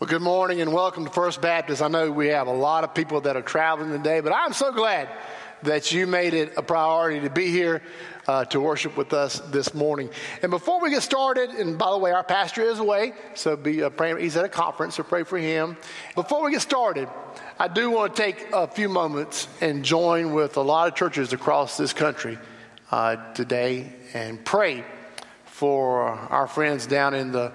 Well, good morning and welcome to First Baptist. I know we have a lot of people that are traveling today, but I'm so glad that you made it a priority to be here uh, to worship with us this morning. And before we get started, and by the way, our pastor is away, so be uh, praying. He's at a conference, so pray for him. Before we get started, I do want to take a few moments and join with a lot of churches across this country uh, today and pray for our friends down in the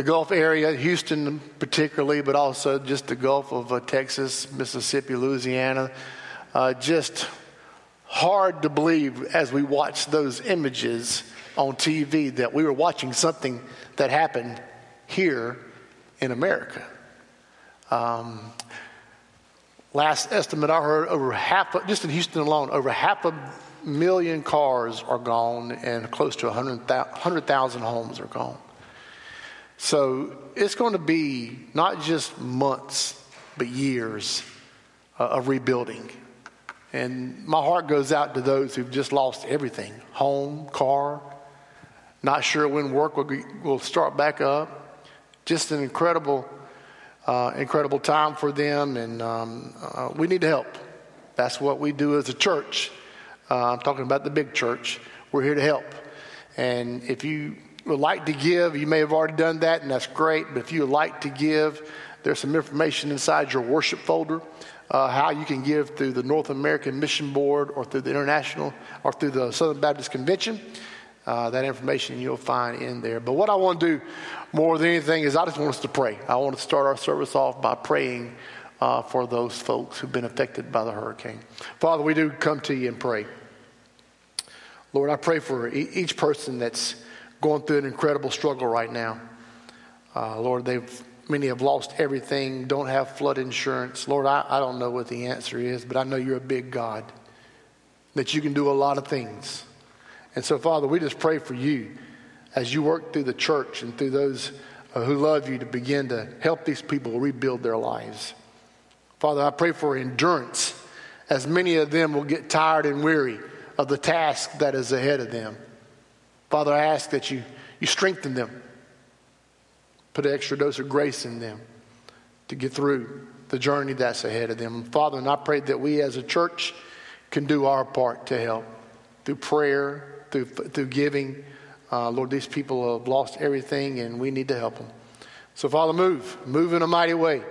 the Gulf area, Houston particularly, but also just the Gulf of uh, Texas, Mississippi, Louisiana. Uh, just hard to believe as we watch those images on TV that we were watching something that happened here in America. Um, last estimate I heard, over half, of, just in Houston alone, over half a million cars are gone and close to 100,000 homes are gone. So it's going to be not just months, but years uh, of rebuilding. And my heart goes out to those who've just lost everything home, car, not sure when work will, will start back up. Just an incredible, uh, incredible time for them, and um, uh, we need to help. That's what we do as a church. Uh, I'm talking about the big church. We're here to help. And if you would like to give, you may have already done that, and that's great. But if you would like to give, there's some information inside your worship folder. Uh, how you can give through the North American Mission Board or through the International or through the Southern Baptist Convention. Uh, that information you'll find in there. But what I want to do more than anything is I just want us to pray. I want to start our service off by praying uh, for those folks who've been affected by the hurricane. Father, we do come to you and pray. Lord, I pray for each person that's going through an incredible struggle right now. Uh, Lord, they've many have lost everything, don't have flood insurance. Lord, I, I don't know what the answer is, but I know you're a big God, that you can do a lot of things. And so, Father, we just pray for you as you work through the church and through those uh, who love you to begin to help these people rebuild their lives. Father, I pray for endurance as many of them will get tired and weary of the task that is ahead of them. Father, I ask that you, you strengthen them, put an extra dose of grace in them to get through the journey that's ahead of them. Father, and I pray that we as a church can do our part to help through prayer, through, through giving. Uh, Lord, these people have lost everything and we need to help them. So, Father, move, move in a mighty way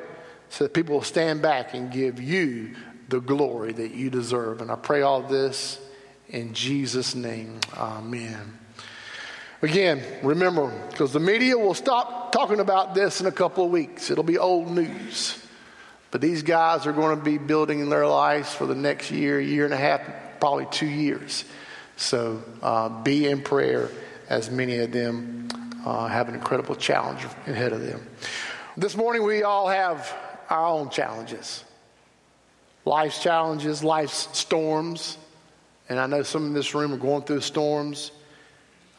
so that people will stand back and give you the glory that you deserve. And I pray all this in Jesus' name. Amen. Again, remember, because the media will stop talking about this in a couple of weeks. It'll be old news. But these guys are going to be building their lives for the next year, year and a half, probably two years. So uh, be in prayer as many of them uh, have an incredible challenge ahead of them. This morning, we all have our own challenges life's challenges, life's storms. And I know some in this room are going through storms.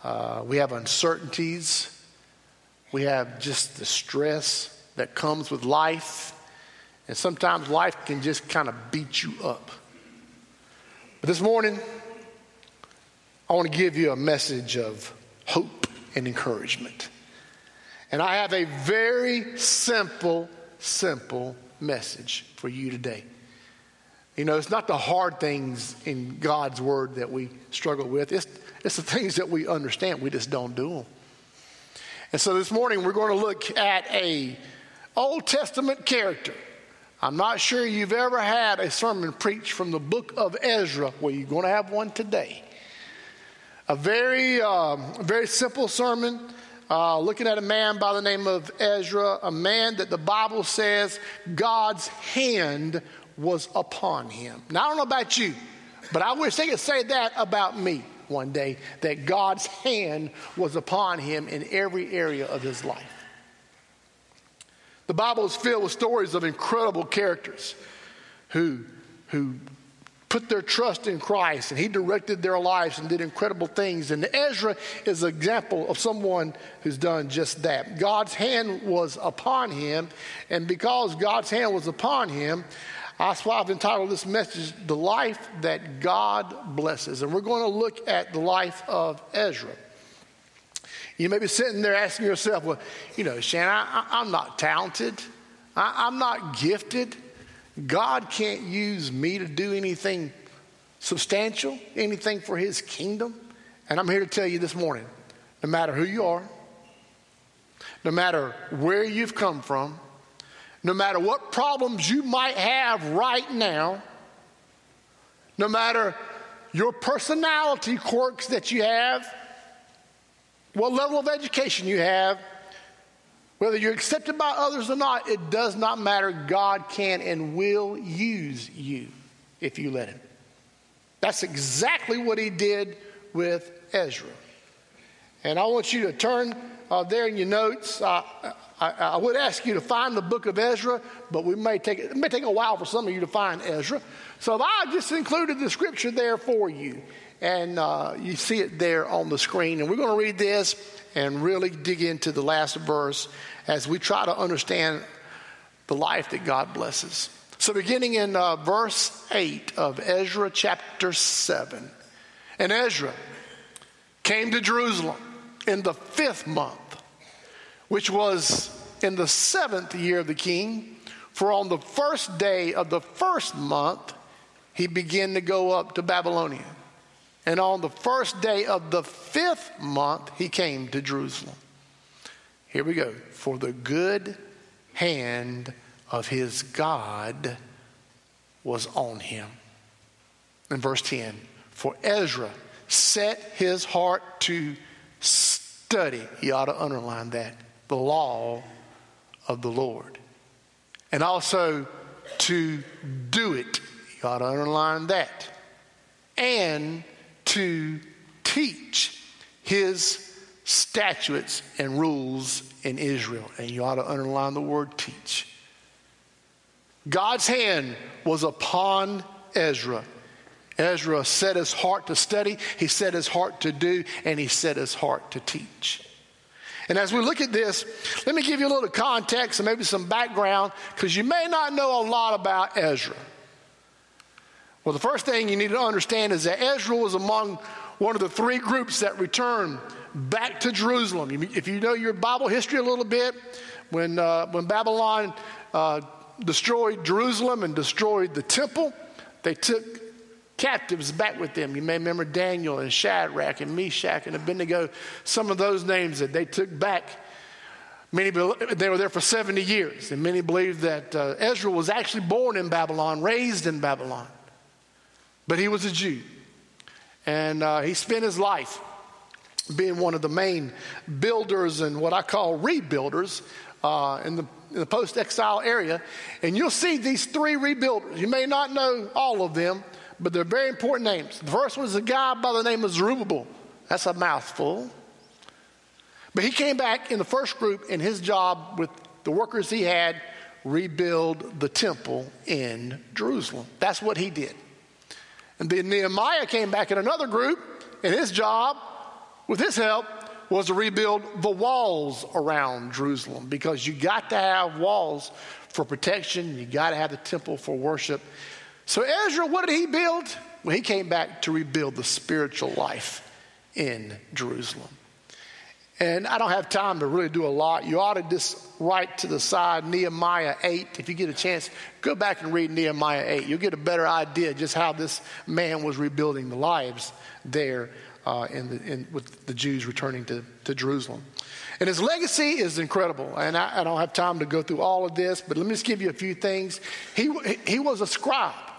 Uh, we have uncertainties. We have just the stress that comes with life. And sometimes life can just kind of beat you up. But this morning, I want to give you a message of hope and encouragement. And I have a very simple, simple message for you today. You know, it's not the hard things in God's word that we struggle with. It's it's the things that we understand, we just don't do them. And so this morning we're going to look at a Old Testament character. I'm not sure you've ever had a sermon preached from the book of Ezra. Well, you're going to have one today. A very, um, very simple sermon. Uh, looking at a man by the name of Ezra, a man that the Bible says God's hand was upon him. Now, I don't know about you, but I wish they could say that about me one day that God's hand was upon him in every area of his life. The Bible is filled with stories of incredible characters who, who put their trust in Christ and he directed their lives and did incredible things. And Ezra is an example of someone who's done just that. God's hand was upon him, and because God's hand was upon him, that's why I've entitled this message, The Life That God Blesses. And we're going to look at the life of Ezra. You may be sitting there asking yourself, well, you know, Shannon, I, am not talented. I, I'm not gifted. God can't use me to do anything substantial, anything for his kingdom. And I'm here to tell you this morning no matter who you are, no matter where you've come from, no matter what problems you might have right now, no matter your personality quirks that you have, what level of education you have, whether you're accepted by others or not, it does not matter. God can and will use you if you let Him. That's exactly what He did with Ezra. And I want you to turn uh, there in your notes. Uh, I, I, would ask you to find the book of Ezra, but we may take it may take a while for some of you to find Ezra. So I just included the scripture there for you. And uh, you see it there on the screen. And we're going to read this and really dig into the last verse as we try to understand the life that God blesses. So, beginning in uh, verse 8 of Ezra chapter 7, and Ezra came to Jerusalem in the fifth month, which was in the seventh year of the king. For on the first day of the first month, he began to go up to Babylonia. And on the first day of the fifth month, he came to Jerusalem. Here we go. For the good hand of his God was on him. In verse 10, for Ezra set his heart to study, you ought to underline that, the law of the Lord. And also to do it, you ought to underline that. And to teach his statutes and rules in Israel. And you ought to underline the word teach. God's hand was upon Ezra. Ezra set his heart to study, he set his heart to do, and he set his heart to teach. And as we look at this, let me give you a little context and maybe some background because you may not know a lot about Ezra. Well, the first thing you need to understand is that Ezra was among one of the three groups that returned back to Jerusalem. If you know your Bible history a little bit, when, uh, when Babylon uh, destroyed Jerusalem and destroyed the temple, they took captives back with them. You may remember Daniel and Shadrach and Meshach and Abednego, some of those names that they took back. Many, they were there for 70 years, and many believe that uh, Ezra was actually born in Babylon, raised in Babylon. But he was a Jew. And uh, he spent his life being one of the main builders and what I call rebuilders uh, in the, the post exile area. And you'll see these three rebuilders. You may not know all of them, but they're very important names. The first one is a guy by the name of Zerubbabel. That's a mouthful. But he came back in the first group, and his job with the workers he had rebuild the temple in Jerusalem. That's what he did. And then Nehemiah came back in another group, and his job, with his help, was to rebuild the walls around Jerusalem because you got to have walls for protection, you got to have the temple for worship. So, Ezra, what did he build? Well, he came back to rebuild the spiritual life in Jerusalem. And I don't have time to really do a lot. You ought to just write to the side Nehemiah 8. If you get a chance, go back and read Nehemiah 8. You'll get a better idea just how this man was rebuilding the lives there uh, in the, in, with the Jews returning to, to Jerusalem. And his legacy is incredible. And I, I, don't have time to go through all of this, but let me just give you a few things. He, he was a scribe.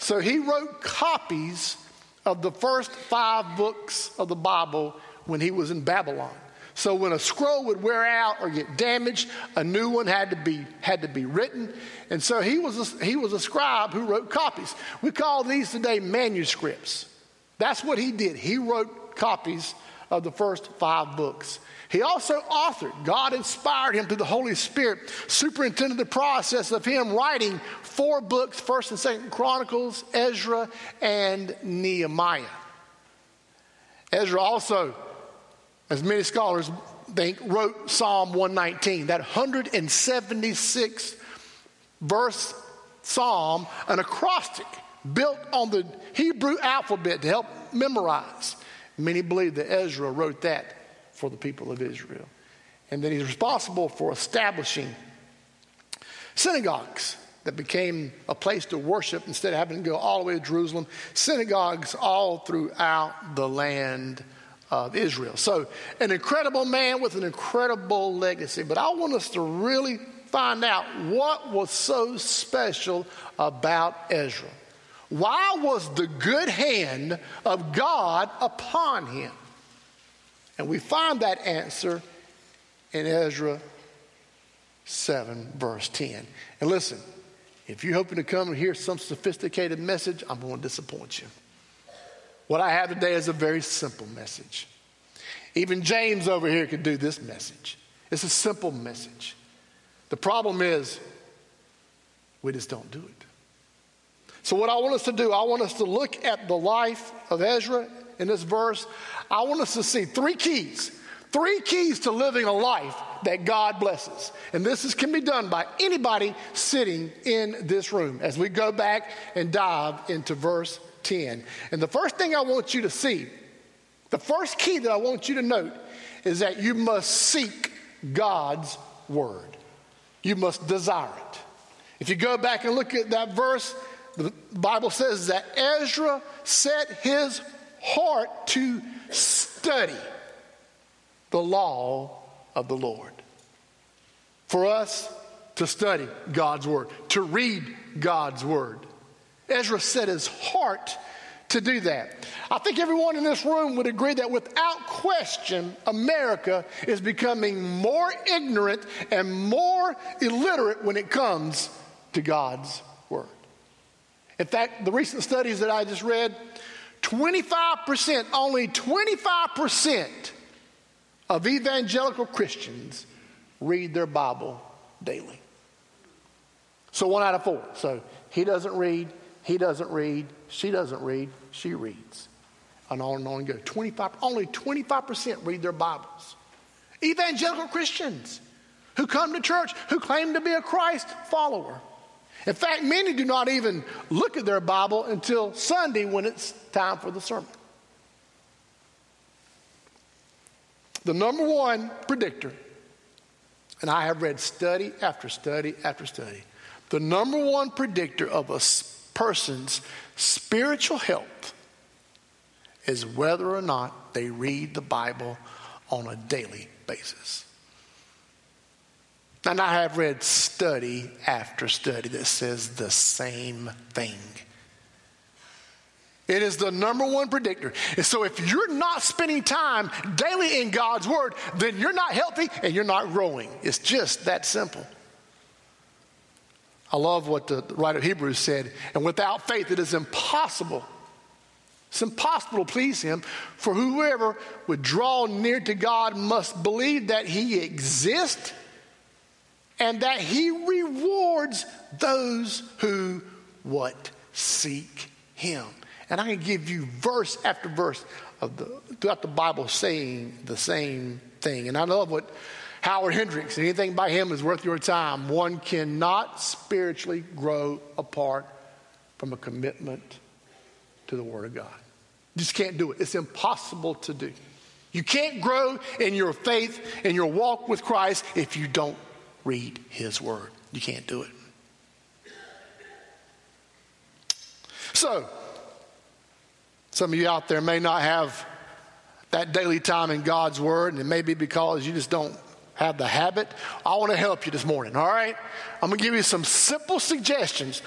So he wrote copies of the first five books of the Bible when he was in Babylon. So when a scroll would wear out or get damaged, a new one had to be had to be written. And so he was a, he was a scribe who wrote copies. We call these today manuscripts. That's what he did. He wrote copies of the first five books. He also authored. God inspired him through the Holy Spirit, superintended the process of him writing four books, First and Second Chronicles, Ezra, and Nehemiah. Ezra also as many scholars think, wrote Psalm 119, that 176 verse psalm, an acrostic built on the Hebrew alphabet to help memorize. Many believe that Ezra wrote that for the people of Israel. And then he's responsible for establishing synagogues that became a place to worship instead of having to go all the way to Jerusalem. Synagogues all throughout the land of Israel. So, an incredible man with an incredible legacy. But I want us to really find out what was so special about Ezra. Why was the good hand of God upon him? And we find that answer in Ezra 7, verse 10. And listen, if you're hoping to come and hear some sophisticated message, I'm going to disappoint you. What I have today is a very simple message. Even James over here could do this message. It's a simple message. The problem is, we just don't do it. So, what I want us to do, I want us to look at the life of Ezra in this verse. I want us to see three keys, three keys to living a life that God blesses. And this is, can be done by anybody sitting in this room as we go back and dive into verse 10. And the first thing I want you to see, the first key that I want you to note is that you must seek God's word. You must desire it. If you go back and look at that verse, the Bible says that Ezra set his heart to study the law of the Lord. For us to study God's word, to read God's word. Ezra set his heart to do that. I think everyone in this room would agree that without question, America is becoming more ignorant and more illiterate when it comes to God's. In fact, the recent studies that I just read 25%, only 25% of evangelical Christians read their Bible daily. So one out of four. So he doesn't read, he doesn't read, she doesn't read, she reads. And on and on and go. 25, only 25% read their Bibles. Evangelical Christians who come to church, who claim to be a Christ follower. In fact, many do not even look at their Bible until Sunday when it's time for the sermon. The number one predictor, and I have read study after study after study, the number one predictor of a person's spiritual health is whether or not they read the Bible on a daily basis. And I have read study after study that says the same thing. It is the number one predictor. And so if you're not spending time daily in God's Word, then you're not healthy and you're not growing. It's just that simple. I love what the writer of Hebrews said. And without faith, it is impossible. It's impossible to please him, for whoever would draw near to God must believe that he exists and that he rewards those who what seek him. And I can give you verse after verse of the, throughout the Bible saying the same thing. And I love what Howard Hendricks, anything by him is worth your time. One cannot spiritually grow apart from a commitment to the Word of God. You just can't do it. It's impossible to do. You can't grow in your faith and your walk with Christ if you don't read His Word. You can't do it. So, some of you out there may not have that daily time in God's Word, and it may be because you just don't have the habit, I want to help you this morning, all right? I'm going to give you some simple suggestions,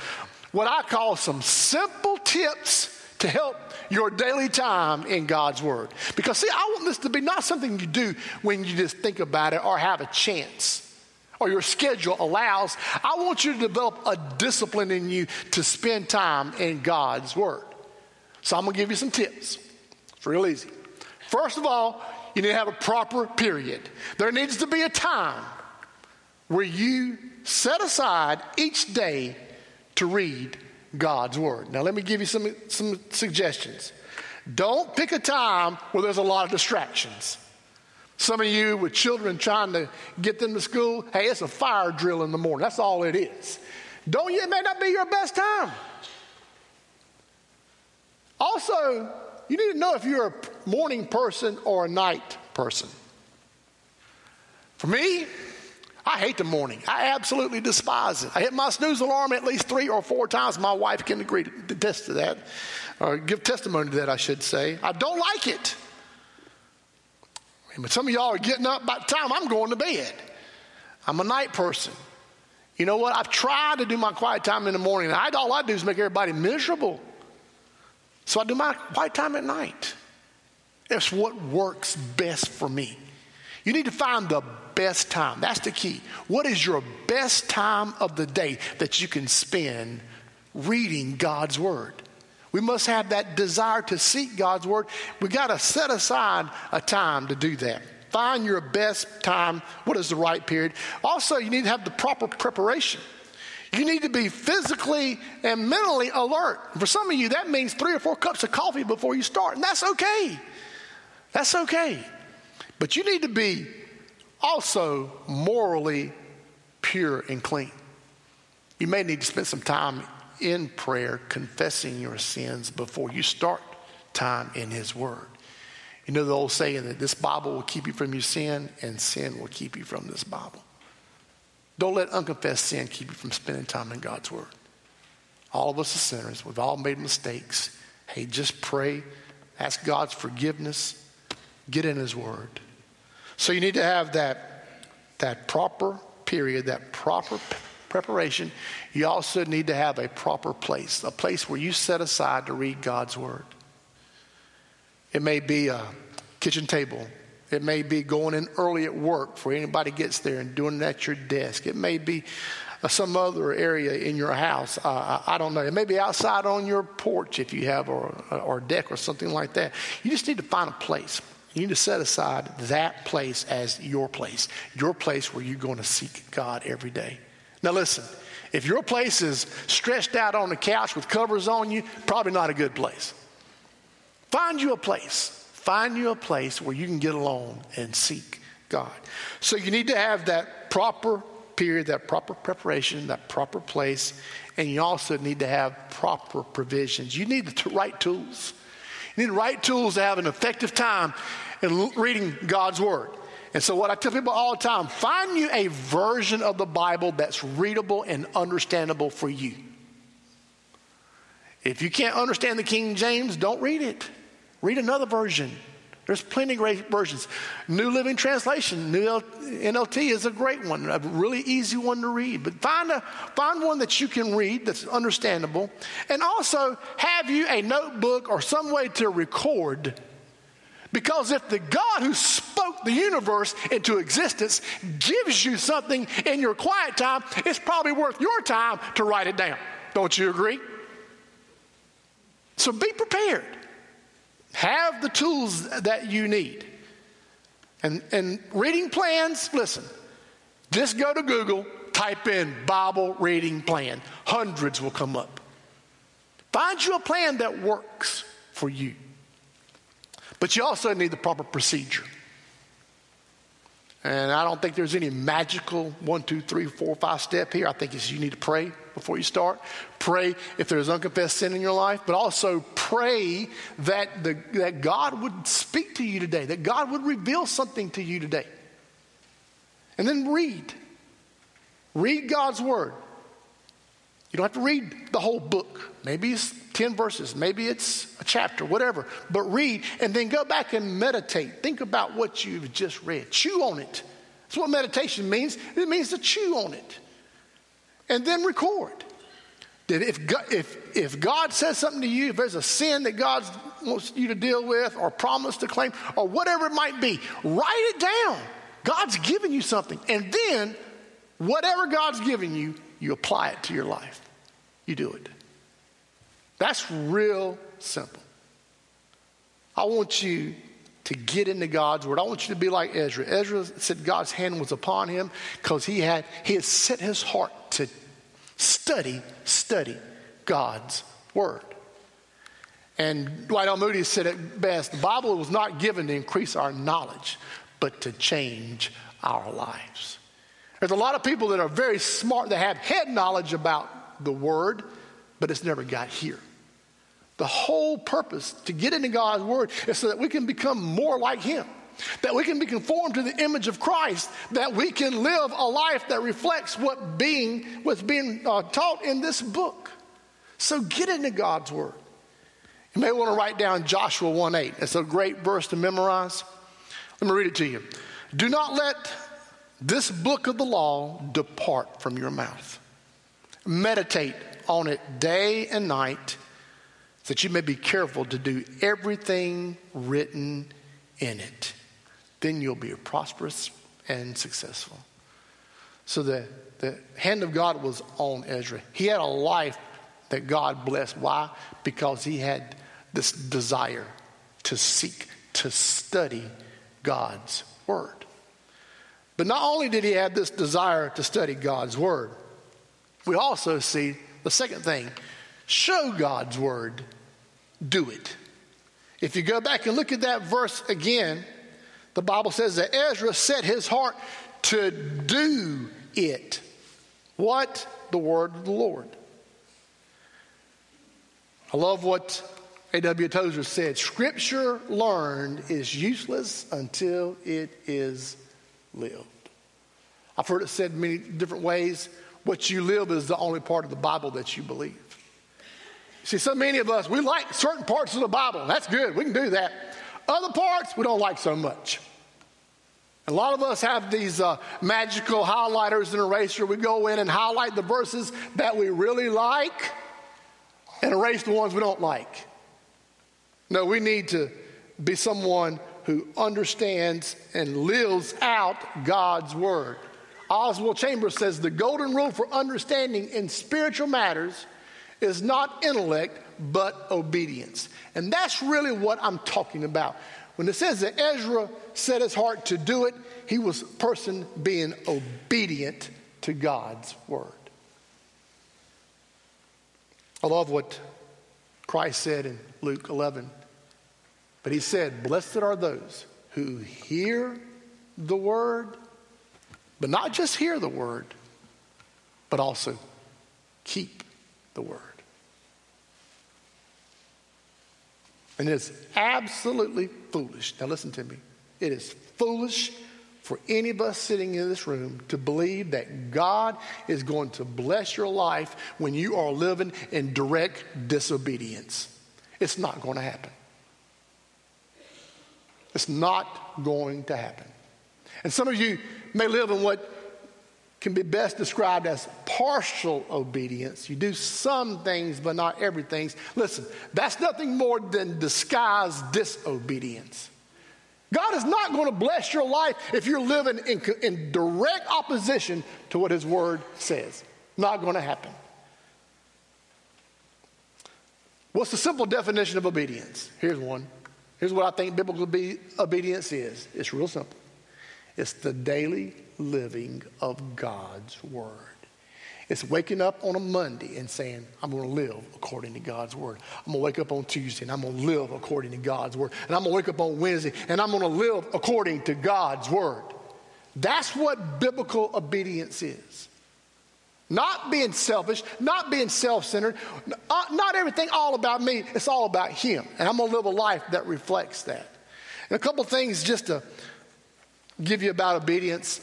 what I call some simple tips to help your daily time in God's Word. Because, see, I want this to be not something you do when you just think about it or have a chance or your schedule allows. I want you to develop a discipline in you to spend time in God's Word. So, I'm to give you some tips. It's real easy. First of all, you need to have a proper period. There needs to be a time where you set aside each day to read God's Word. Now, let me give you some, some suggestions. Don't pick a time where there's a lot of distractions. Some of you with children trying to get them to school, hey, it's a fire drill in the morning. That's all it is. Don't you? It may not be your best time. Also, you need to know if you're a morning person or a night person. For me, I hate the morning. I absolutely despise it. I hit my snooze alarm at least three or four times. My wife can agree to attest to that, or give testimony to that, I should say. I don't like it. But some of y'all are getting up by the time I'm going to bed. I'm a night person. You know what? I've tried to do my quiet time in the morning. I, all I do is make everybody miserable. So I do my quiet time at night. It's what works best for me. You need to find the best time. That's the key. What is your best time of the day that you can spend reading God's Word? We must have that desire to seek God's Word. We got to set aside a time to do that. Find your best time. What is the right period? Also, you need to have the proper preparation. You need to be physically and mentally alert. For some of you, that means three or four cups of coffee before you start, and that's okay. That's okay. But you need to be also morally pure and clean. You may need to spend some time in prayer confessing your sins before you start time in His Word. You know the old saying that this Bible will keep you from your sin, and sin will keep you from this Bible. Don't let unconfessed sin keep you from spending time in God's Word. All of us are sinners. We've all made mistakes. Hey, just pray, ask God's forgiveness, get in His Word. So you need to have that, that proper period, that proper preparation. You also need to have a proper place, a place where you set aside to read God's Word. It may be a kitchen table. It may be going in early at work before anybody gets there and doing it at your desk. It may be uh, some other area in your house. Uh, I, I, don't know. It may be outside on your porch if you have, or, or deck or something like that. You just need to find a place. You need to set aside that place as your place, your place where you're going to seek God every day. Now, listen, if your place is stretched out on the couch with covers on you, probably not a good place. Find you a place. Find you a place where you can get alone and seek God. So you need to have that proper period, that proper preparation, that proper place, and you also need to have proper provisions. You need the right tools. You need the right tools to have an effective time in reading God's Word. And so, what I tell people all the time find you a version of the Bible that's readable and understandable for you. If you can't understand the King James, don't read it. Read another version. There's plenty of great versions. New Living Translation, New NLT is a great one, a really easy one to read. But find, a, find one that you can read that's understandable. And also have you a notebook or some way to record. Because if the God who spoke the universe into existence gives you something in your quiet time, it's probably worth your time to write it down. Don't you agree? So be prepared. Have the tools that you need. And, and reading plans, listen, just go to Google, type in Bible reading plan. Hundreds will come up. Find you a plan that works for you. But you also need the proper procedure. And I don't think there's any magical one, two, three, four, five step here. I think it's you need to pray before you start. Pray if there's unconfessed sin in your life, but also pray that, the, that God would speak to you today, that God would reveal something to you today. And then read. Read God's word. You don't have to read the whole book. Maybe it's 10 verses, maybe it's a chapter, whatever. But read and then go back and meditate. Think about what you've just read. Chew on it. That's what meditation means. It means to chew on it. And then record. That if God, if, if God says something to you, if there's a sin that God wants you to deal with or promise to claim or whatever it might be, write it down. God's given you something. And then, whatever God's given you, you apply it to your life. You do it. That's real simple. I want you to get into God's word. I want you to be like Ezra. Ezra said God's hand was upon him because he had he had set his heart to study, study God's word. And Dwight L. Moody said it best the Bible was not given to increase our knowledge, but to change our lives. There's a lot of people that are very smart, that have head knowledge about the word, but it's never got here. The whole purpose to get into God's word is so that we can become more like Him. that we can be conformed to the image of Christ, that we can live a life that reflects what being, what's being uh, taught in this book. So get into God's Word. You may want to write down Joshua 1 8. It's a great verse to memorize. Let me read it to you. Do not let this book of the law depart from your mouth. Meditate on it day and night, that you may be careful to do everything written in it. Then you'll be prosperous and successful. So the, the hand of God was on Ezra. He had a life that God blessed. Why? Because he had this desire to seek, to study God's Word. But not only did he have this desire to study God's Word, we also see the second thing show God's Word, do it. If you go back and look at that verse again, the Bible says that Ezra set his heart to do it. What? The word of the Lord. I love what A.W. Tozer said Scripture learned is useless until it is lived. I've heard it said many different ways. What you live is the only part of the Bible that you believe. See, so many of us, we like certain parts of the Bible. That's good. We can do that. Other parts, we don't like so much. A lot of us have these uh, magical highlighters and eraser. We go in and highlight the verses that we really like and erase the ones we don't like. No, we need to be someone who understands and lives out God's word. Oswald Chambers says the golden rule for understanding in spiritual matters is not intellect, but obedience. And that's really what I'm talking about. When it says that Ezra set his heart to do it, he was a person being obedient to God's word. I love what Christ said in Luke 11. But he said, Blessed are those who hear the word, but not just hear the word, but also keep the word. And it's absolutely foolish. Now, listen to me. It is foolish for any of us sitting in this room to believe that God is going to bless your life when you are living in direct disobedience. It's not going to happen. It's not going to happen. And some of you may live in what can be best described as partial obedience. You do some things, but not everything. Listen, that's nothing more than disguised disobedience. God is not going to bless your life if you're living in, in direct opposition to what His Word says. Not going to happen. What's the simple definition of obedience? Here's one. Here's what I think biblical obedience is it's real simple it's the daily living of God's word. It's waking up on a Monday and saying, I'm going to live according to God's word. I'm going to wake up on Tuesday and I'm going to live according to God's word. And I'm going to wake up on Wednesday and I'm going to live according to God's word. That's what biblical obedience is. Not being selfish, not being self centered, uh, not everything all about me. It's all about Him. And I'm going to live a life that reflects that. And a couple things just to give you about obedience.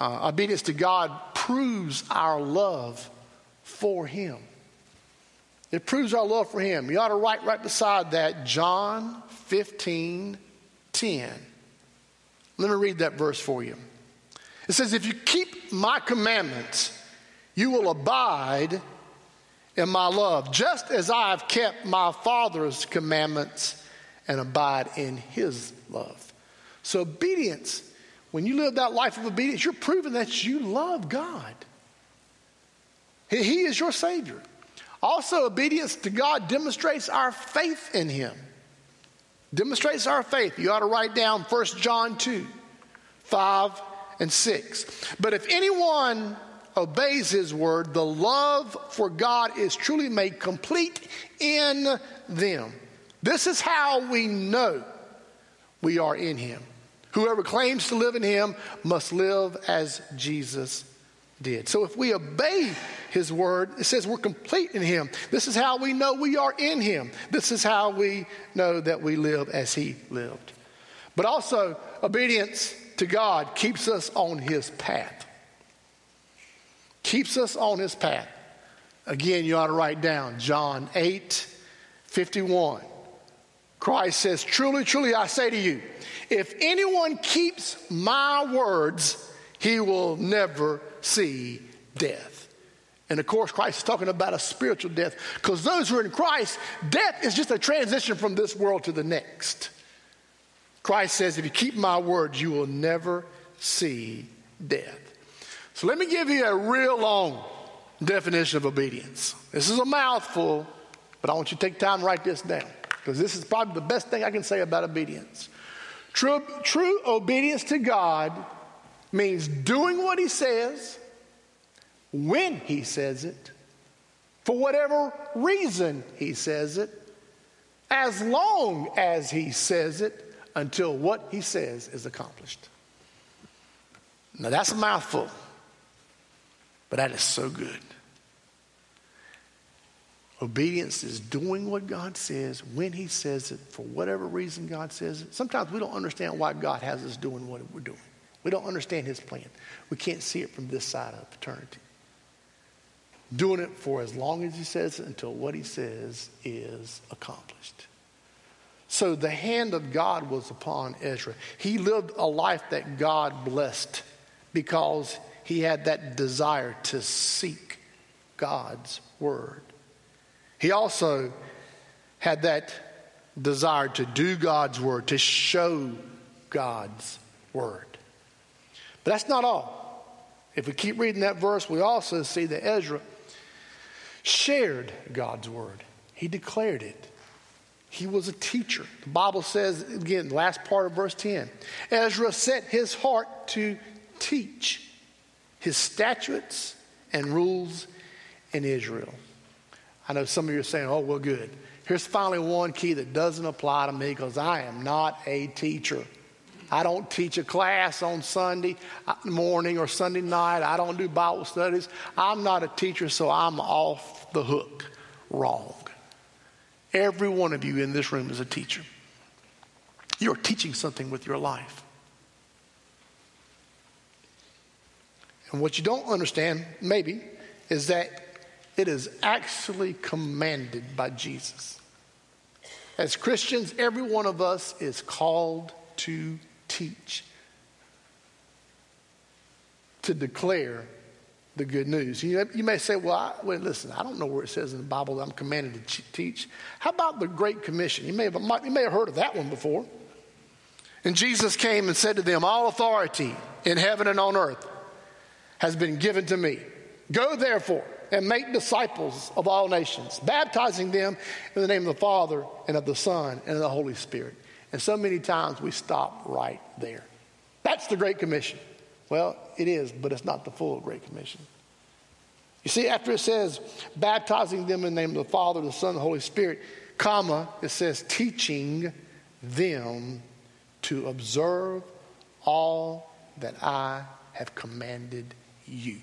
Uh, obedience to God proves our love for Him. It proves our love for Him. You ought to write right beside that John 15 10. Let me read that verse for you. It says, If you keep my commandments, you will abide in my love, just as I have kept my Father's commandments and abide in his love. So, obedience when you live that life of obedience, you're proving that you love God. He is your Savior. Also, obedience to God demonstrates our faith in Him. Demonstrates our faith. You ought to write down 1 John 2 5 and 6. But if anyone obeys His word, the love for God is truly made complete in them. This is how we know we are in Him. Whoever claims to live in him must live as Jesus did. So if we obey his word, it says we're complete in him. This is how we know we are in him. This is how we know that we live as he lived. But also, obedience to God keeps us on His path. Keeps us on His path. Again, you ought to write down John 8 51. Christ says, Truly, truly, I say to you, if anyone keeps my words, he will never see death. And of course, Christ is talking about a spiritual death because those who are in Christ, death is just a transition from this world to the next. Christ says, If you keep my words, you will never see death. So let me give you a real long definition of obedience. This is a mouthful, but I want you to take time to write this down because this is probably the best thing I can say about obedience. True, true obedience to God means doing what He says when He says it, for whatever reason He says it, as long as He says it, until what He says is accomplished. Now that's a mouthful, but that is so good. Obedience is doing what God says when He says it for whatever reason God says it. Sometimes we don't understand why God has us doing what we're doing. We don't understand His plan. We can't see it from this side of eternity. Doing it for as long as He says it until what He says is accomplished. So the hand of God was upon Ezra. He lived a life that God blessed because he had that desire to seek God's word. He also had that desire to do God's word, to show God's word. But that's not all. If we keep reading that verse, we also see that Ezra shared God's word, he declared it. He was a teacher. The Bible says, again, last part of verse 10 Ezra set his heart to teach his statutes and rules in Israel. I know some of you are saying, oh, well, good. Here's finally one key that doesn't apply to me because I am not a teacher. I don't teach a class on Sunday uh, morning or Sunday night. I don't do Bible studies. I'm not a teacher, so I'm off the hook. Wrong. Every one of you in this room is a teacher. You're teaching something with your life. And what you don't understand, maybe, is that it is actually commanded by Jesus. As Christians, every one of us is called to teach, to declare the good news. You, you may say, well, I, listen, I don't know where it says in the Bible that I'm commanded to teach. How about the Great Commission? You may, have, you may have heard of that one before. And Jesus came and said to them, All authority in heaven and on earth has been given to me. Go therefore and make disciples of all nations, baptizing them in the name of the Father and of the Son and of the Holy Spirit. And so many times we stop right there. That's the Great Commission. Well, it is, but it's not the full Great Commission. You see, after it says baptizing them in the name of the Father, the Son, and the Holy Spirit, comma, it says teaching them to observe all that I have commanded you.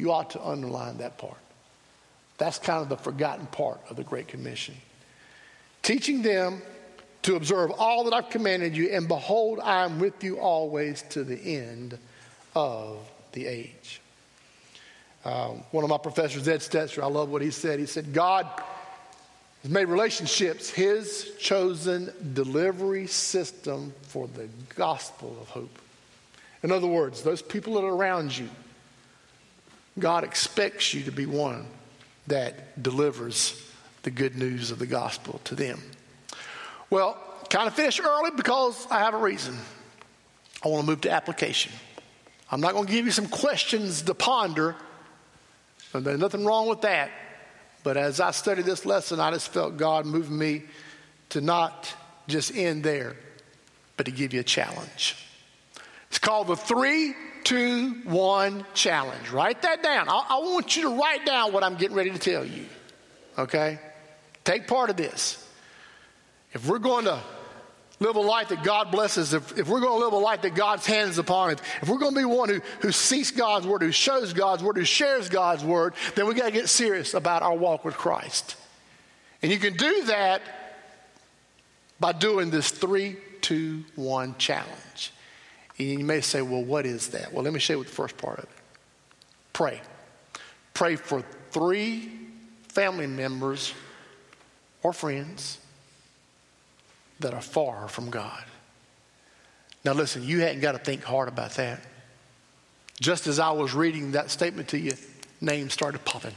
You ought to underline that part. That's kind of the forgotten part of the Great Commission. Teaching them to observe all that I've commanded you, and behold, I am with you always to the end of the age. Um, one of my professors, Ed Stetzer, I love what he said. He said, God has made relationships his chosen delivery system for the gospel of hope. In other words, those people that are around you, God expects you to be one that delivers the good news of the gospel to them. Well, kind of finished early because I have a reason. I want to move to application. I'm not going to give you some questions to ponder, and there's nothing wrong with that. But as I studied this lesson, I just felt God moving me to not just end there, but to give you a challenge. It's called the three two, one challenge. Write that down. I, I want you to write down what I'm getting ready to tell you. Okay? Take part of this. If we're going to live a life that God blesses, if, if we're going to live a life that God's hands upon it, if we're going to be one who, who seeks God's word, who shows God's word, who shares God's word, then we got to get serious about our walk with Christ. And you can do that by doing this 321 challenge. And you may say, well, what is that? Well, let me show you the first part of it. Pray. Pray for three family members or friends that are far from God. Now, listen, you hadn't got to think hard about that. Just as I was reading that statement to you, names started popping.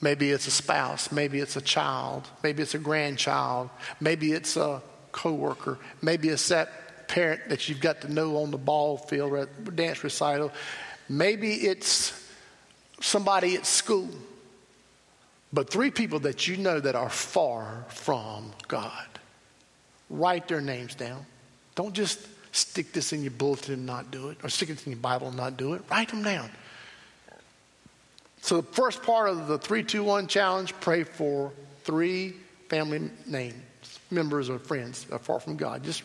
Maybe it's a spouse, maybe it's a child, maybe it's a grandchild, maybe it's a coworker, maybe it's that parent that you've got to know on the ball field or dance recital, maybe it's somebody at school. But three people that you know that are far from God. Write their names down. Don't just stick this in your bulletin and not do it, or stick it in your Bible and not do it. Write them down. So, the first part of the 321 challenge pray for three family names, members or friends that are far from God. Just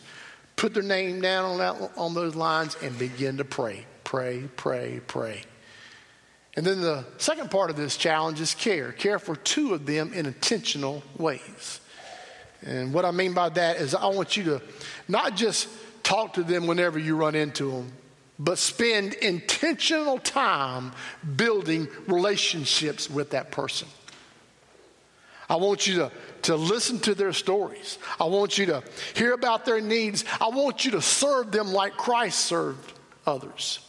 put their name down on, that, on those lines and begin to pray. Pray, pray, pray. And then the second part of this challenge is care. Care for two of them in intentional ways. And what I mean by that is I want you to not just talk to them whenever you run into them, but spend intentional time building relationships with that person. I want you to, to listen to their stories. I want you to hear about their needs. I want you to serve them like Christ served others.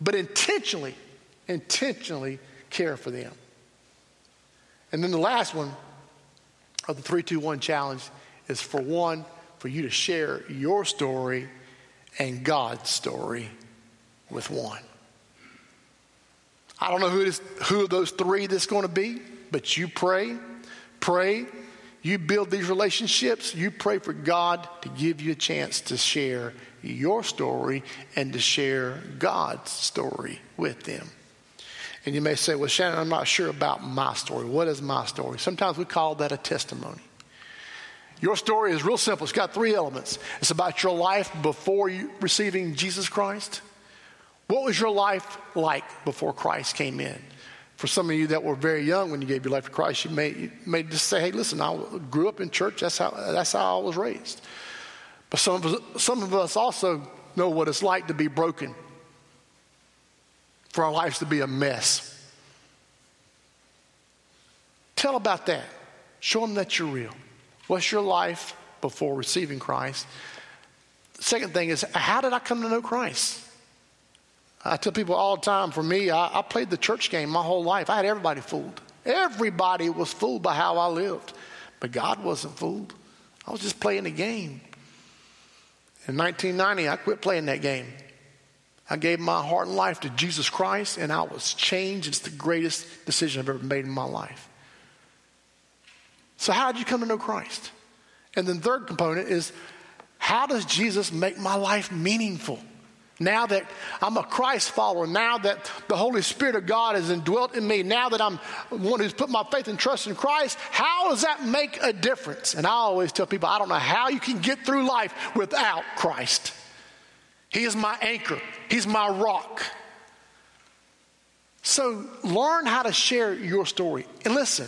But intentionally, intentionally care for them. And then the last one of the 321 challenge is for one, for you to share your story and God's story with one. I don't know who, is, who of those three this going to be, but you pray, pray, you build these relationships, you pray for God to give you a chance to share your story and to share God's story with them. And you may say, Well, Shannon, I'm not sure about my story. What is my story? Sometimes we call that a testimony. Your story is real simple. It's got three elements. It's about your life before you receiving Jesus Christ. What was your life like before Christ came in? For some of you that were very young when you gave your life to Christ, you may, you may just say, hey, listen, I grew up in church. That's how, that's how I was raised. But some of, us, some of us also know what it's like to be broken, for our lives to be a mess. Tell about that. Show them that you're real. What's your life before receiving Christ? Second thing is, how did I come to know Christ? I tell people all the time, for me, I, I, played the church game my whole life. I had everybody fooled. Everybody was fooled by how I lived. But God wasn't fooled. I was just playing the game. In 1990, I quit playing that game. I gave my heart and life to Jesus Christ, and I was changed. It's the greatest decision I've ever made in my life. So, how did you come to know Christ? And then, third component is how does Jesus make my life meaningful? Now that I'm a Christ follower, now that the Holy Spirit of God has indwelt in me, now that I'm one who's put my faith and trust in Christ, how does that make a difference? And I always tell people, I don't know how you can get through life without Christ. He is my anchor, He's my rock. So learn how to share your story. And listen,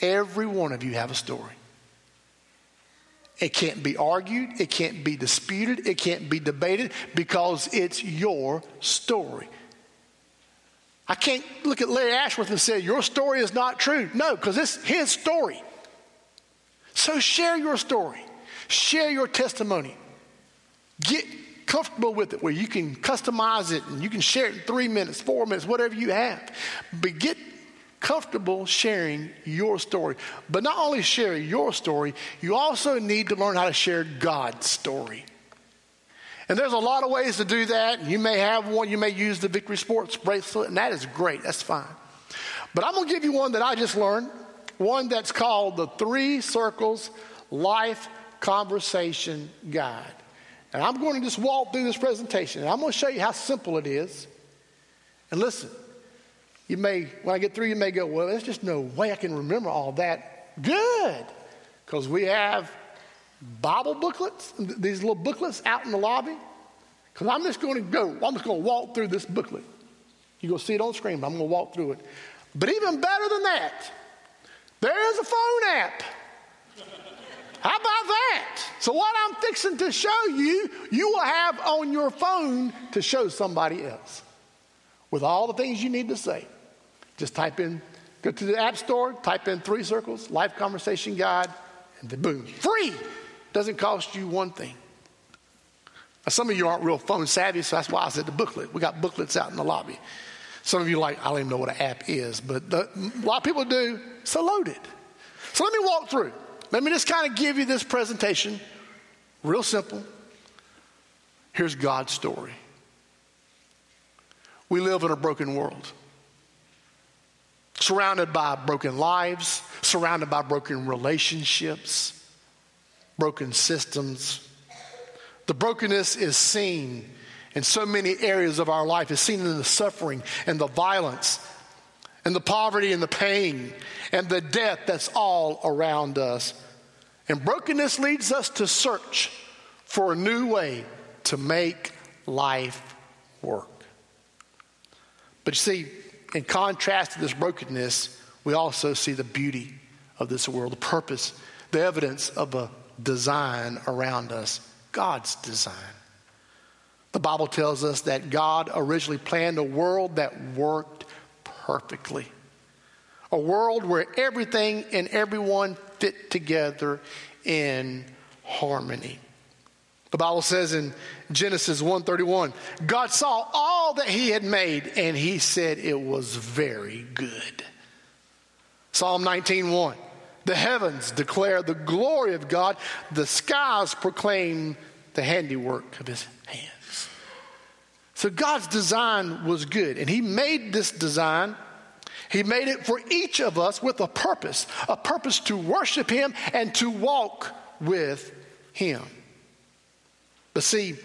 Every one of you have a story. It can't be argued, it can't be disputed, it can't be debated because it's your story. I can't look at Larry Ashworth and say, Your story is not true. No, because it's his story. So share your story, share your testimony. Get comfortable with it where you can customize it and you can share it in three minutes, four minutes, whatever you have. But get comfortable sharing your story. But not only share your story, you also need to learn how to share God's story. And there's a lot of ways to do that. You may have one, you may use the Victory Sports bracelet, and that is great. That's fine. But I'm going to give you one that I just learned, one that's called the Three Circles Life Conversation Guide. And I'm going to just walk through this presentation, and I'm going to show you how simple it is. And listen, you may, when I get through, you may go, well, there's just no way I can remember all that. Good. Because we have Bible booklets, these little booklets out in the lobby. Because I'm just going to go, I'm just going to walk through this booklet. You're going to see it on screen, but I'm going to walk through it. But even better than that, there is a phone app. How about that? So, what I'm fixing to show you, you will have on your phone to show somebody else with all the things you need to say. Just type in, go to the App Store, type in three circles, Life Conversation Guide, and then boom, free. Doesn't cost you one thing. Now, some of you aren't real phone savvy, so that's why I said the booklet. We got booklets out in the lobby. Some of you like, I don't even know what an app is, but the, a lot of people do, so load it. So let me walk through. Let me just kind of give you this presentation, real simple. Here's God's story. We live in a broken world, surrounded by broken lives, surrounded by broken relationships, broken systems. The brokenness is seen in so many areas of our life, it's seen in the suffering and the violence and the poverty and the pain and the death that's all around us. And brokenness leads us to search for a new way to make life work. But you see, in contrast to this brokenness, we also see the beauty of this world, the purpose, the evidence of a design around us, God's design. The Bible tells us that God originally planned a world that worked perfectly. A world where everything and everyone fit together in harmony. The Bible says in Genesis 1:31, God saw all that he had made and he said it was very good. Psalm 19:1, the heavens declare the glory of God, the skies proclaim the handiwork of his hands. So God's design was good and he made this design he made it for each of us with a purpose, a purpose to worship Him and to walk with Him. But see,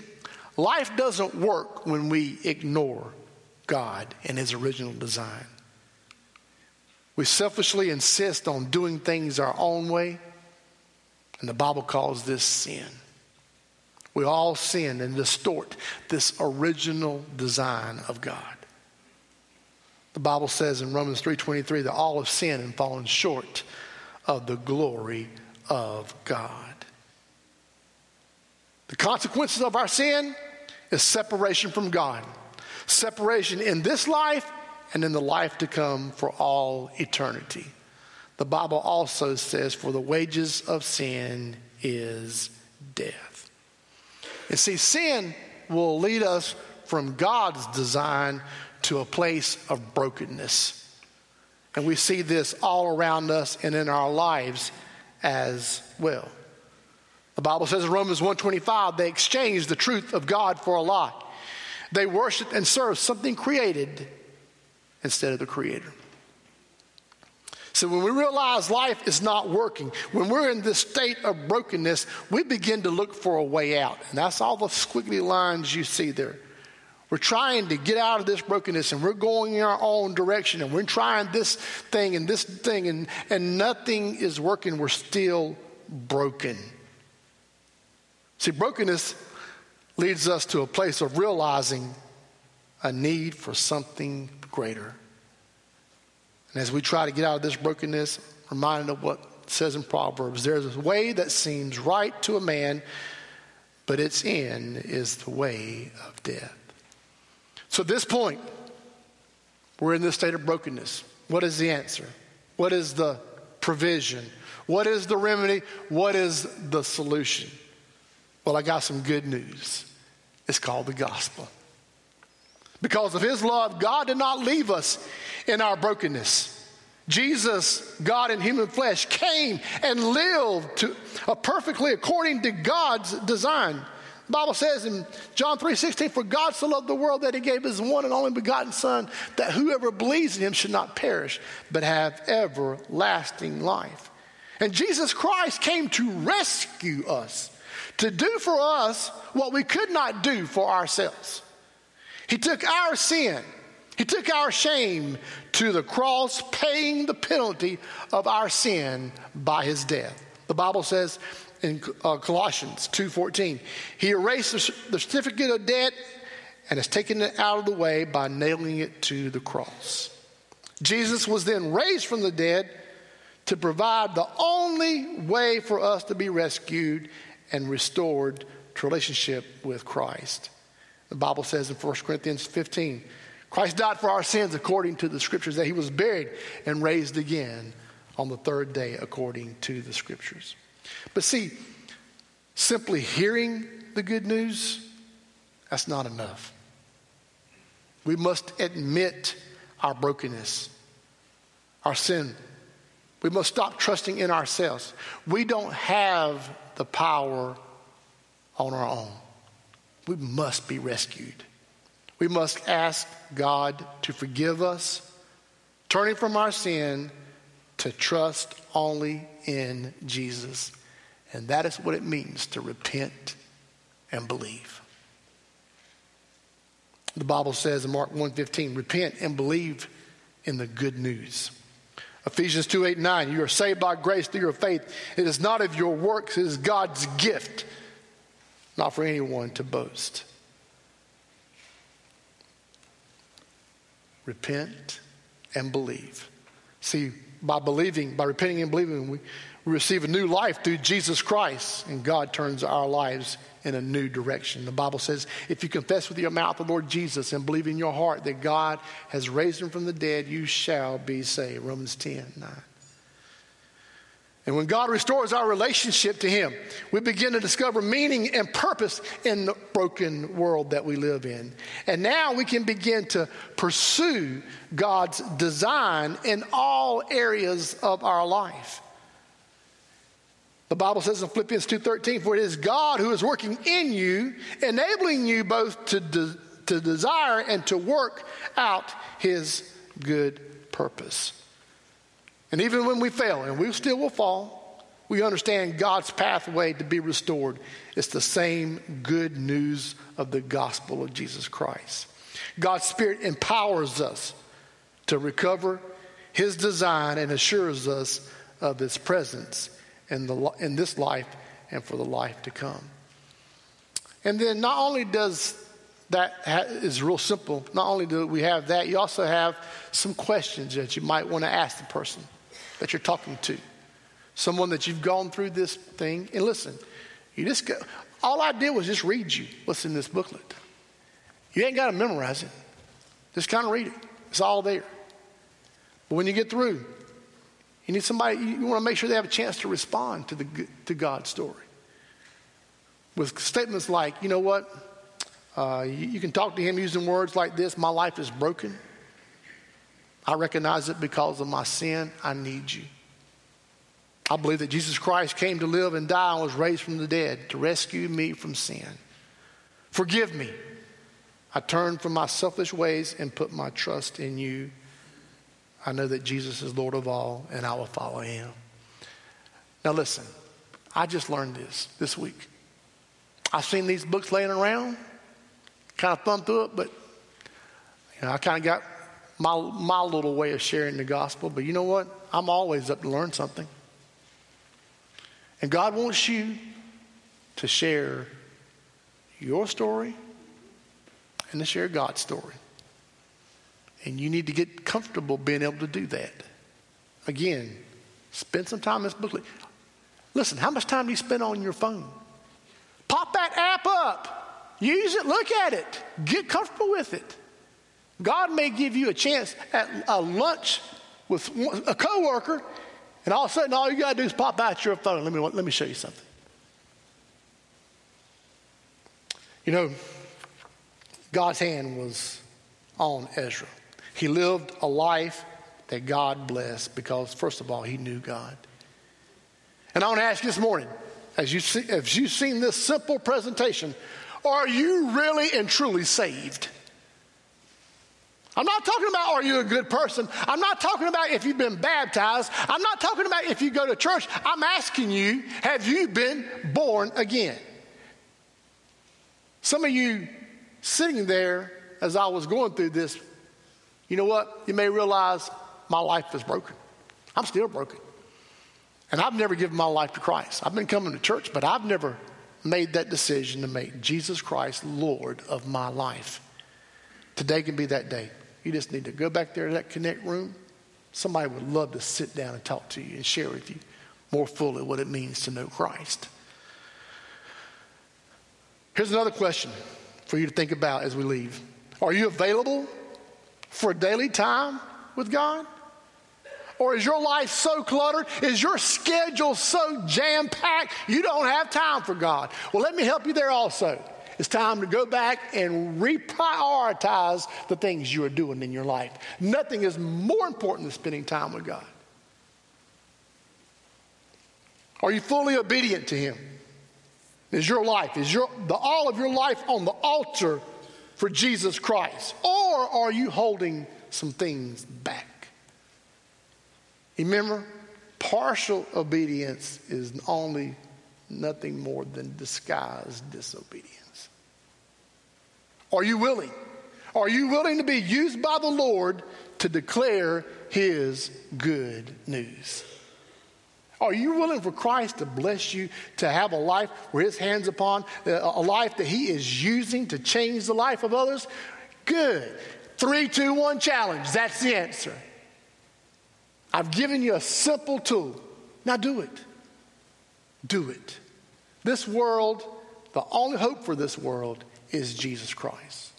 life doesn't work when we ignore God and His original design. We selfishly insist on doing things our own way, and the Bible calls this sin. We all sin and distort this original design of God. The Bible says in Romans 3:23 that all have sinned and fallen short of the glory of God. The consequences of our sin is separation from God. Separation in this life and in the life to come for all eternity. The Bible also says, For the wages of sin is death. And see, sin will lead us from God's design to a place of brokenness. And we see this all around us and in our lives as well. The Bible says in Romans 125, they exchanged the truth of God for a lie. They worshiped and served something created instead of the creator. So when we realize life is not working, when we're in this state of brokenness, we begin to look for a way out. And that's all the squiggly lines you see there. We're trying to get out of this brokenness and we're going in our own direction and we're trying this thing and this thing and, and nothing is working. We're still broken. See, brokenness leads us to a place of realizing a need for something greater. And as we try to get out of this brokenness, reminded of what it says in Proverbs there's a way that seems right to a man, but its end is the way of death. So at this point, we're in this state of brokenness. What is the answer? What is the provision? What is the remedy? What is the solution? Well, I got some good news. It's called the gospel. Because of his love, God did not leave us in our brokenness. Jesus, God in human flesh, came and lived to, uh, perfectly according to God's design. The Bible says in John 3:16, "For God so loved the world that he gave his one and only begotten Son, that whoever believes in him should not perish, but have everlasting life." And Jesus Christ came to rescue us, to do for us what we could not do for ourselves. He took our sin, he took our shame to the cross, paying the penalty of our sin by his death. The Bible says in uh, Colossians 2:14. He erased the certificate of debt and has taken it out of the way by nailing it to the cross. Jesus was then raised from the dead, to provide the only way for us to be rescued and restored to relationship with Christ. The Bible says in 1 Corinthians 15, Christ died for our sins according to the scriptures, that he was buried and raised again on the third day according to the scriptures. But see, simply hearing the good news, that's not enough. We must admit our brokenness, our sin. We must stop trusting in ourselves. We don't have the power on our own. We must be rescued. We must ask God to forgive us, turning from our sin to trust only in Jesus. And that is what it means to repent and believe. The Bible says in Mark 1:15, repent and believe in the good news. Ephesians 2 8 9, you are saved by grace through your faith. It is not of your works, it is God's gift, not for anyone to boast. Repent and believe. See, by believing, by repenting and believing, we, receive a new life through Jesus Christ, and God turns our lives in a new direction. The Bible says, if you confess with your mouth the Lord Jesus and believe in your heart that God has raised him from the dead, you shall be saved. Romans 10 9. And when God restores our relationship to Him, we begin to discover meaning and purpose in the broken world that we live in. And now we can begin to pursue God's design in all areas of our life. The Bible says in Philippians 2:13, "For it is God who is working in you, enabling you both to, de- to desire and to work out his good purpose." And even when we fail, and we still will fall, we understand God's pathway to be restored. It's the same good news of the gospel of Jesus Christ. God's Spirit empowers us to recover His design and assures us of His presence in, the, in this life and for the life to come. And then not only does that ha- is real simple, not only do we have that, you also have some questions that you might want to ask the person that you're talking to. Someone that you've gone through this thing. And listen, you just go, all I did was just read you what's in this booklet. You ain't got to memorize it. Just kind of read it. It's all there. But when you get through, you need somebody, you want to make sure they have a chance to respond to, the, to God's story. With statements like, you know what? Uh, you, you can talk to him using words like this My life is broken. I recognize it because of my sin. I need you. I believe that Jesus Christ came to live and die and was raised from the dead to rescue me from sin. Forgive me. I turn from my selfish ways and put my trust in you I know that Jesus is Lord of all, and I will follow him. Now, listen, I just learned this this week. I've seen these books laying around, kind of thumbed through it, but you know, I kind of got my, my little way of sharing the gospel. But you know what? I'm always up to learn something. And God wants you to share your story and to share God's story. And you need to get comfortable being able to do that. Again, spend some time in this booklet. Listen, how much time do you spend on your phone? Pop that app up. Use it, look at it, get comfortable with it. God may give you a chance at a lunch with a coworker, and all of a sudden, all you got to do is pop out your phone. Let me, let me show you something. You know, God's hand was on Ezra. He lived a life that God blessed because, first of all, he knew God. And I want to ask you this morning, as, you see, as you've seen this simple presentation, are you really and truly saved? I'm not talking about are you a good person. I'm not talking about if you've been baptized. I'm not talking about if you go to church. I'm asking you, have you been born again? Some of you sitting there as I was going through this you know what? You may realize my life is broken. I'm still broken. And I've never given my life to Christ. I've been coming to church, but I've never made that decision to make Jesus Christ Lord of my life. Today can be that day. You just need to go back there to that connect room, somebody would love to sit down and talk to you and share with you more fully what it means to know Christ. Here's another question for you to think about as we leave Are you available for daily time with God? Or is your life so cluttered? Is your schedule so jam packed you don't have time for God? Well, let me help you there also. It's time to go back and reprioritize the things you are doing in your life. Nothing is more important than spending time with God. Are you fully obedient to Him? Is your life, is your, the, all of your life on the altar for Jesus Christ? Or are you holding some things back? Remember, partial obedience is only nothing more than disguised disobedience. Are you willing? Are you willing to be used by the Lord to declare his good news? Are you willing for Christ to bless you to have a life where his hands upon, uh, a life that he is using to change the life of others? Good. Three, two, one challenge. That's the answer. I've given you a simple tool. Now do it. Do it. This world, the only hope for this world is Jesus Christ.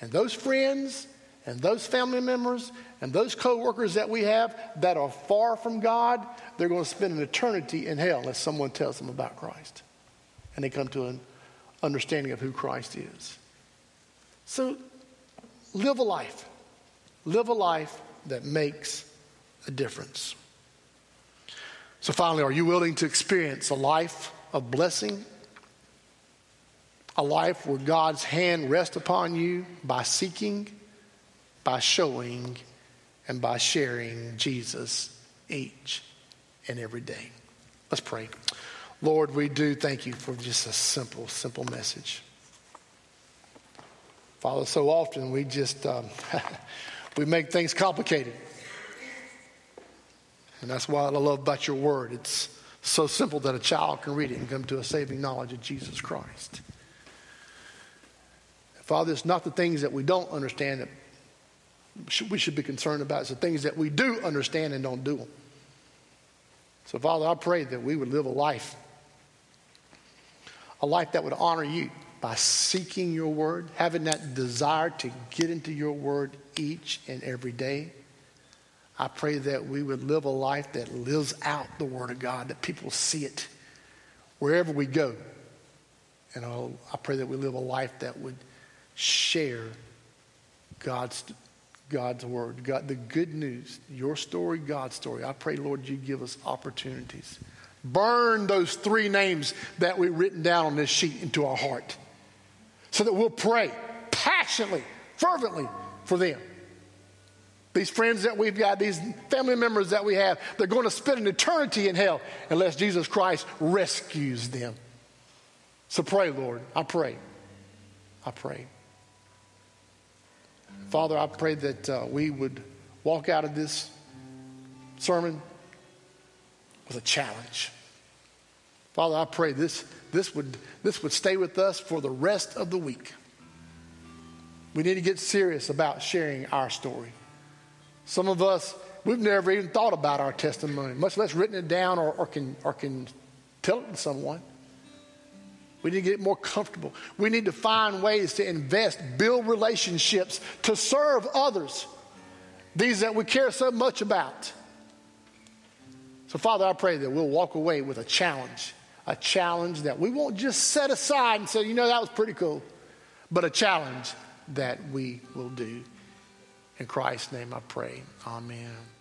And those friends and those family members and those coworkers that we have that are far from God, they're going to spend an eternity in hell unless someone tells them about Christ and they come to an understanding of who Christ is. So live a life. Live a life that makes a difference. So, finally, are you willing to experience a life of blessing? A life where God's hand rests upon you by seeking, by showing, and by sharing Jesus each and every day. Let's pray. Lord, we do thank you for just a simple, simple message. Father, so often we just um, we make things complicated. And that's why I love about your word. It's so simple that a child can read it and come to a saving knowledge of Jesus Christ. Father, it's not the things that we don't understand that we should be concerned about. It's the things that we do understand and don't do them. So, Father, I pray that we would live a life, a life that would honor you by seeking your word, having that desire to get into your word each and every day. I pray that we would live a life that lives out the Word of God, that people see it wherever we go. And I'll, I pray that we live a life that would share God's, God's Word, God, the good news, your story, God's story. I pray, Lord, you give us opportunities. Burn those three names that we've written down on this sheet into our heart so that we'll pray passionately, fervently for them. These friends that we've got, these family members that we have, they're going to spend an eternity in hell unless Jesus Christ rescues them. So pray, Lord. I pray. I pray. Father, I pray that uh, we would walk out of this sermon with a challenge. Father, I pray this, this, would, this would stay with us for the rest of the week. We need to get serious about sharing our story. Some of us, we've never even thought about our testimony, much less written it down or, or, can, or can tell it to someone. We need to get more comfortable. We need to find ways to invest, build relationships, to serve others, these that we care so much about. So, Father, I pray that we'll walk away with a challenge, a challenge that we won't just set aside and say, you know, that was pretty cool, but a challenge that we will do. In Christ's name I pray. Amen.